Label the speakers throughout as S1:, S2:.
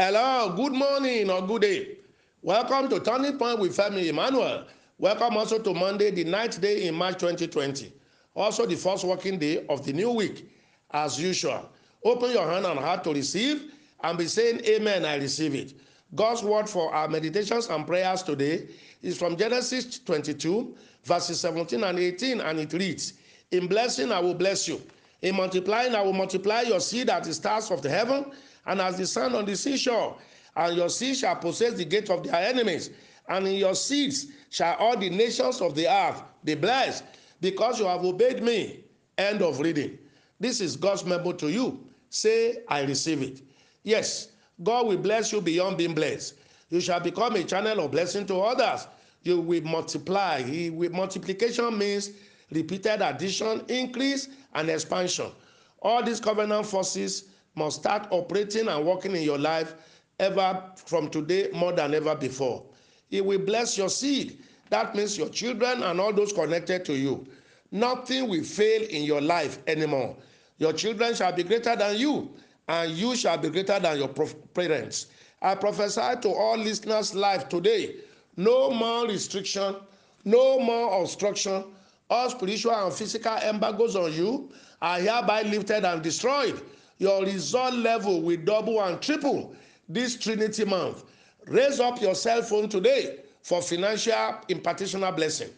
S1: Hello, good morning or good day. Welcome to Turning Point with Femi Emmanuel. Welcome also to Monday, the ninth day in March 2020. Also, the first working day of the new week. As usual, open your hand and heart to receive and be saying, Amen, I receive it. God's word for our meditations and prayers today is from Genesis 22, verses 17 and 18, and it reads, In blessing, I will bless you. In multiplying, I will multiply your seed as the stars of the heaven and as the sand on the seashore. And your seed shall possess the gate of their enemies. And in your seeds shall all the nations of the earth be blessed, because you have obeyed me. End of reading. This is God's memo to you. Say, I receive it. Yes, God will bless you beyond being blessed. You shall become a channel of blessing to others. You will multiply. Will, multiplication means repeated addition, increase, and expansion. All these covenant forces must start operating and working in your life ever from today more than ever before. It will bless your seed. That means your children and all those connected to you. Nothing will fail in your life anymore. Your children shall be greater than you, and you shall be greater than your parents. I prophesy to all listeners' life today no more restriction, no more obstruction. All spiritual and physical embargoes on you are hereby lifted and destroyed. Your result level will double and triple this Trinity month. Raise up your cell phone today for financial impartitional blessing.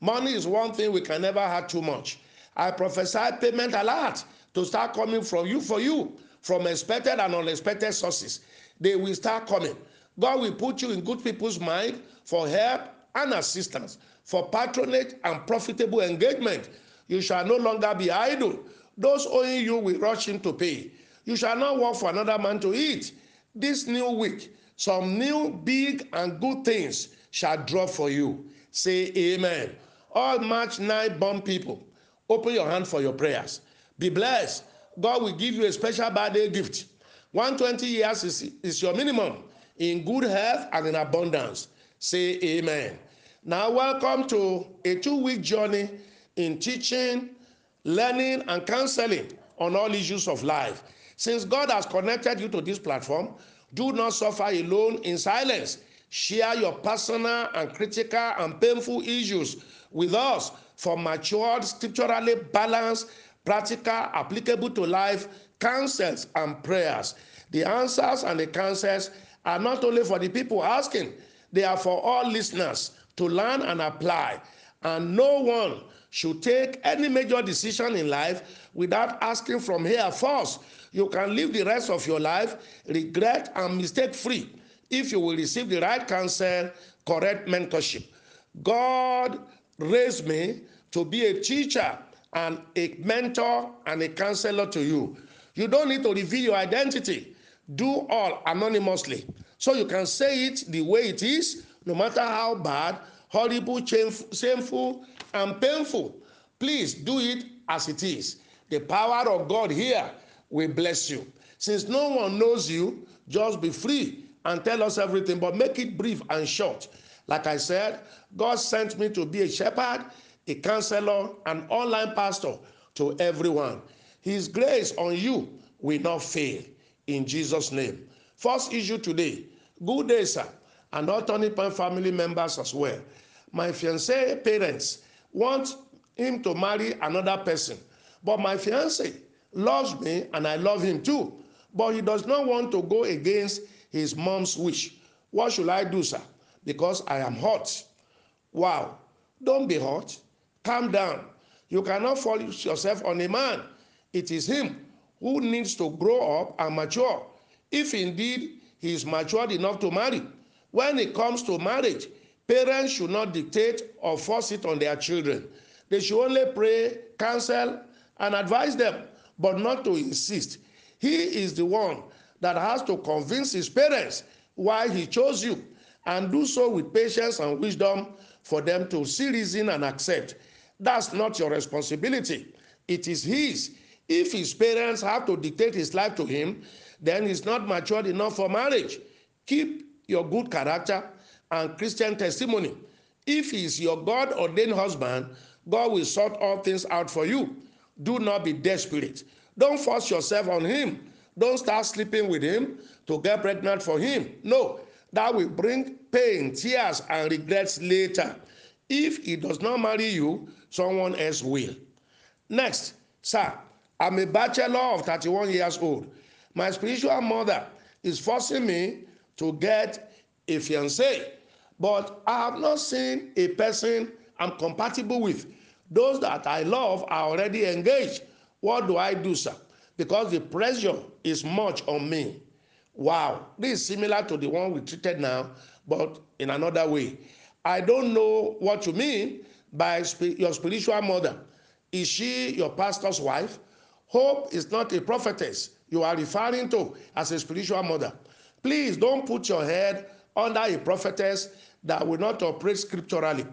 S1: Money is one thing we can never have too much. I prophesy payment alert to start coming from you for you from expected and unexpected sources. They will start coming. God will put you in good people's mind for help and assistance, for patronage and profitable engagement. You shall no longer be idle. Those owing you will rush in to pay. You shall not work for another man to eat. This new week, some new big and good things shall drop for you. Say amen. All March 9 born people, open your hand for your prayers. Be blessed. God will give you a special birthday gift. 120 years is, is your minimum in good health and in abundance. Say amen. Now, welcome to a two week journey in teaching, learning, and counseling on all issues of life. Since God has connected you to this platform, do not suffer alone in silence. Share your personal and critical and painful issues with us for matured, scripturally balanced, practical, applicable to life counsels and prayers. The answers and the counsels are not only for the people asking, they are for all listeners to learn and apply. And no one should take any major decision in life without asking from here first. You can live the rest of your life regret and mistake free if you will receive the right counsel, correct mentorship. God raised me to be a teacher and a mentor and a counselor to you. You don't need to reveal your identity. Do all anonymously. So you can say it the way it is, no matter how bad, horrible, shameful, and painful. Please do it as it is. The power of God here will bless you. Since no one knows you, just be free and tell us everything, but make it brief and short. Like I said, God sent me to be a shepherd, a counselor, an online pastor to everyone. His grace on you will not fail in Jesus' name. First issue today good day, sir, and all Turning Point family members as well. My fiancé parents want him to marry another person, but my fiancé loves me and I love him too, but he does not want to go against his mom's wish. What should I do, sir? Because I am hot. Wow, don't be hot. Calm down. You cannot force yourself on a man. It is him who needs to grow up and mature. If indeed he is matured enough to marry. When it comes to marriage, parents should not dictate or force it on their children. They should only pray, counsel, and advise them, but not to insist. He is the one that has to convince his parents why he chose you and do so with patience and wisdom for them to see reason and accept. That's not your responsibility. It is his. If his parents have to dictate his life to him, then he's not matured enough for marriage. Keep your good character and Christian testimony. If he is your God ordained husband, God will sort all things out for you. Do not be desperate. Don't force yourself on him. Don't start sleeping with him to get pregnant for him. No, that will bring pain, tears, and regrets later. If he does not marry you, someone else will. Next, sir, I'm a bachelor of 31 years old. My spiritual mother is forcing me to get a fiancé, but I have not seen a person I'm compatible with. Those that I love are already engaged. What do I do, sir? Because the pressure is much on me. Wow, this is similar to the one we treated now, but in another way. I don't know what you mean by your spiritual mother. Is she your pastor's wife? Hope is not a prophetess you are referring to as a spiritual mother. Please don't put your head under a prophetess that will not operate scripturally.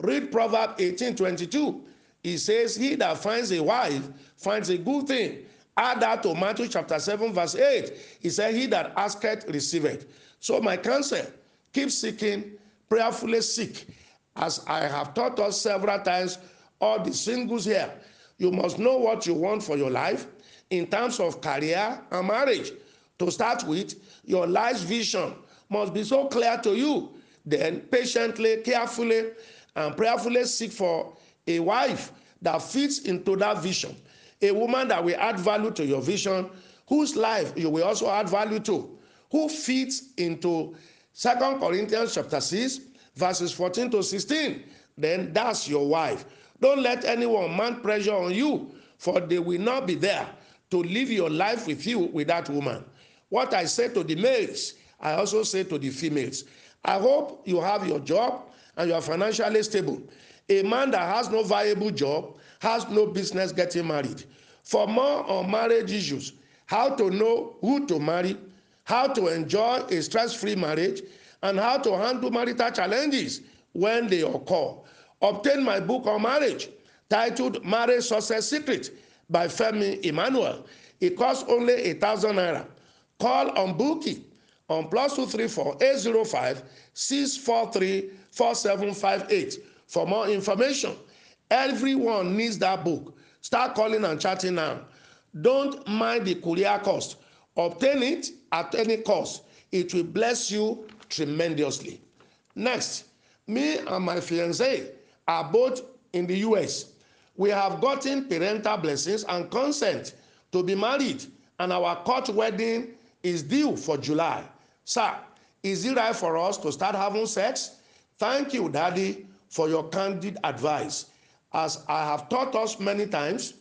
S1: Read Proverb 18:22. He says, He that finds a wife finds a good thing. Add that to Matthew chapter 7, verse 8. He said, He that asketh receiveth. So, my counsel, keep seeking, prayerfully seek. As I have taught us several times, all the singles here, you must know what you want for your life in terms of career and marriage. To start with, your life's vision must be so clear to you. Then, patiently, carefully, and prayerfully seek for a wife that fits into that vision, a woman that will add value to your vision, whose life you will also add value to, who fits into Second Corinthians chapter 6, verses 14 to 16. Then that's your wife. Don't let anyone mount pressure on you, for they will not be there to live your life with you with that woman. What I say to the males, I also say to the females. I hope you have your job and you are financially stable. A man that has no viable job has no business getting married. For more on marriage issues, how to know who to marry, how to enjoy a stress free marriage, and how to handle marital challenges when they occur. Obtain my book on marriage titled Marriage Success Secret by Femi Emmanuel. It costs only a thousand naira. Call on Bookie on plus two three four eight zero five six four three four seven five eight for more information. Everyone needs that book. Start calling and chatting now. Don't mind the courier cost. Obtain it at any cost. It will bless you tremendously. Next, me and my fiancé are both in the US. We have gotten parental blessings and consent to be married, and our court wedding is due for July. Sir, is it right for us to start having sex? Thank you, Daddy, for your candid advice. As I have taught us many times,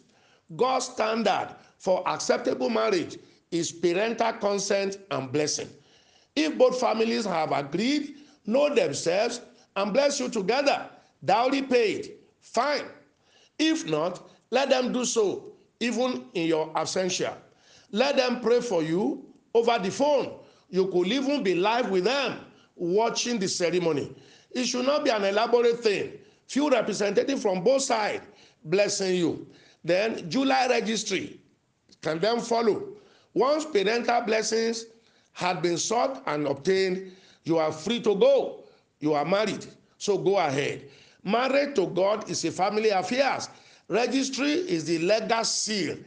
S1: God's standard for acceptable marriage is parental consent and blessing. If both families have agreed, know themselves, and bless you together, dowry paid, fine. If not, let them do so, even in your absentia. Let them pray for you over the phone. You could even be live with them watching the ceremony. It should not be an elaborate thing. Few representatives from both sides blessing you. Then July registry can then follow. Once parental blessings had been sought and obtained, you are free to go. You are married, so go ahead. Marriage to God is a family affairs. Registry is the legal seal,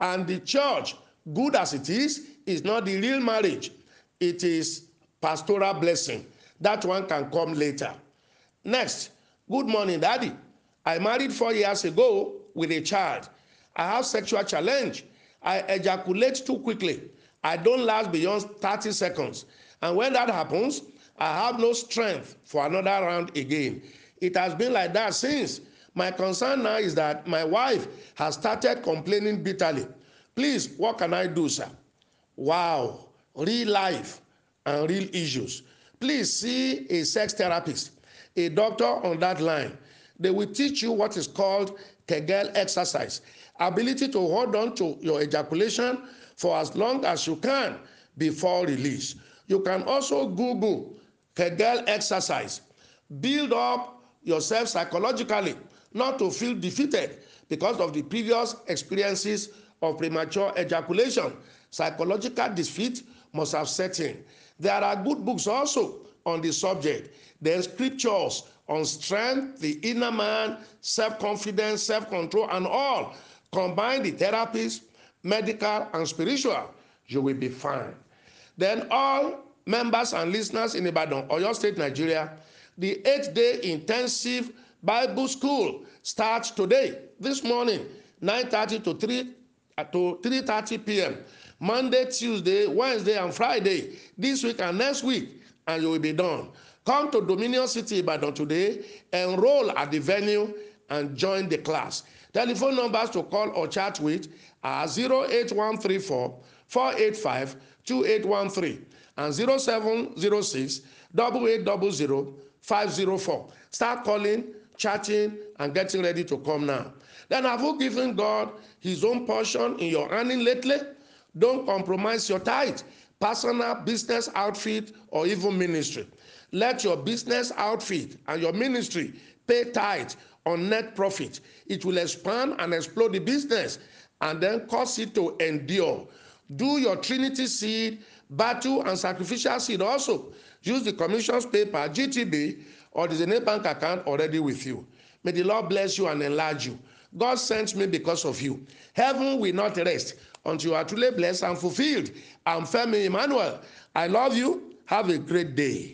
S1: and the church, good as it is, is not the real marriage. It is pastoral blessing. That one can come later. Next, good morning, daddy. I married four years ago with a child. I have sexual challenge. I ejaculate too quickly. I don't last beyond 30 seconds. And when that happens, I have no strength for another round again. It has been like that since. My concern now is that my wife has started complaining bitterly. Please, what can I do, sir? Wow, real life and real issues. Please see a sex therapist, a doctor on that line. They will teach you what is called Kegel exercise, ability to hold on to your ejaculation for as long as you can before release. You can also Google Kegel exercise. Build up yourself psychologically, not to feel defeated because of the previous experiences of premature ejaculation. Psychological defeat must have set in. There are good books also on the subject. Then scriptures on strength, the inner man, self confidence, self control, and all. Combine the therapies, medical, and spiritual you will be fine. Then all members and listeners in Ibadan, Oyo State, Nigeria, the eight-day intensive Bible school starts today, this morning, 9:30 to 3 uh, to 3:30 p.m. Monday, Tuesday, Wednesday, and Friday, this week and next week, and you will be done. Come to Dominion City, Ibadan today, enroll at the venue, and join the class. Telephone numbers to call or chat with are 08134 485 2813 and 0706 8800 504. Start calling, chatting, and getting ready to come now. Then, have you given God His own portion in your earning lately? Don't compromise your tithe, personal, business outfit, or even ministry. Let your business outfit and your ministry pay tithe on net profit. It will expand and explode the business and then cause it to endure. Do your Trinity seed, battle, and sacrificial seed also. Use the commission's paper, GTB, or the Zenith Bank account already with you. May the Lord bless you and enlarge you. God sent me because of you. Heaven will not rest until you are truly blessed and fulfilled. I'm Femi Emmanuel. I love you. Have a great day.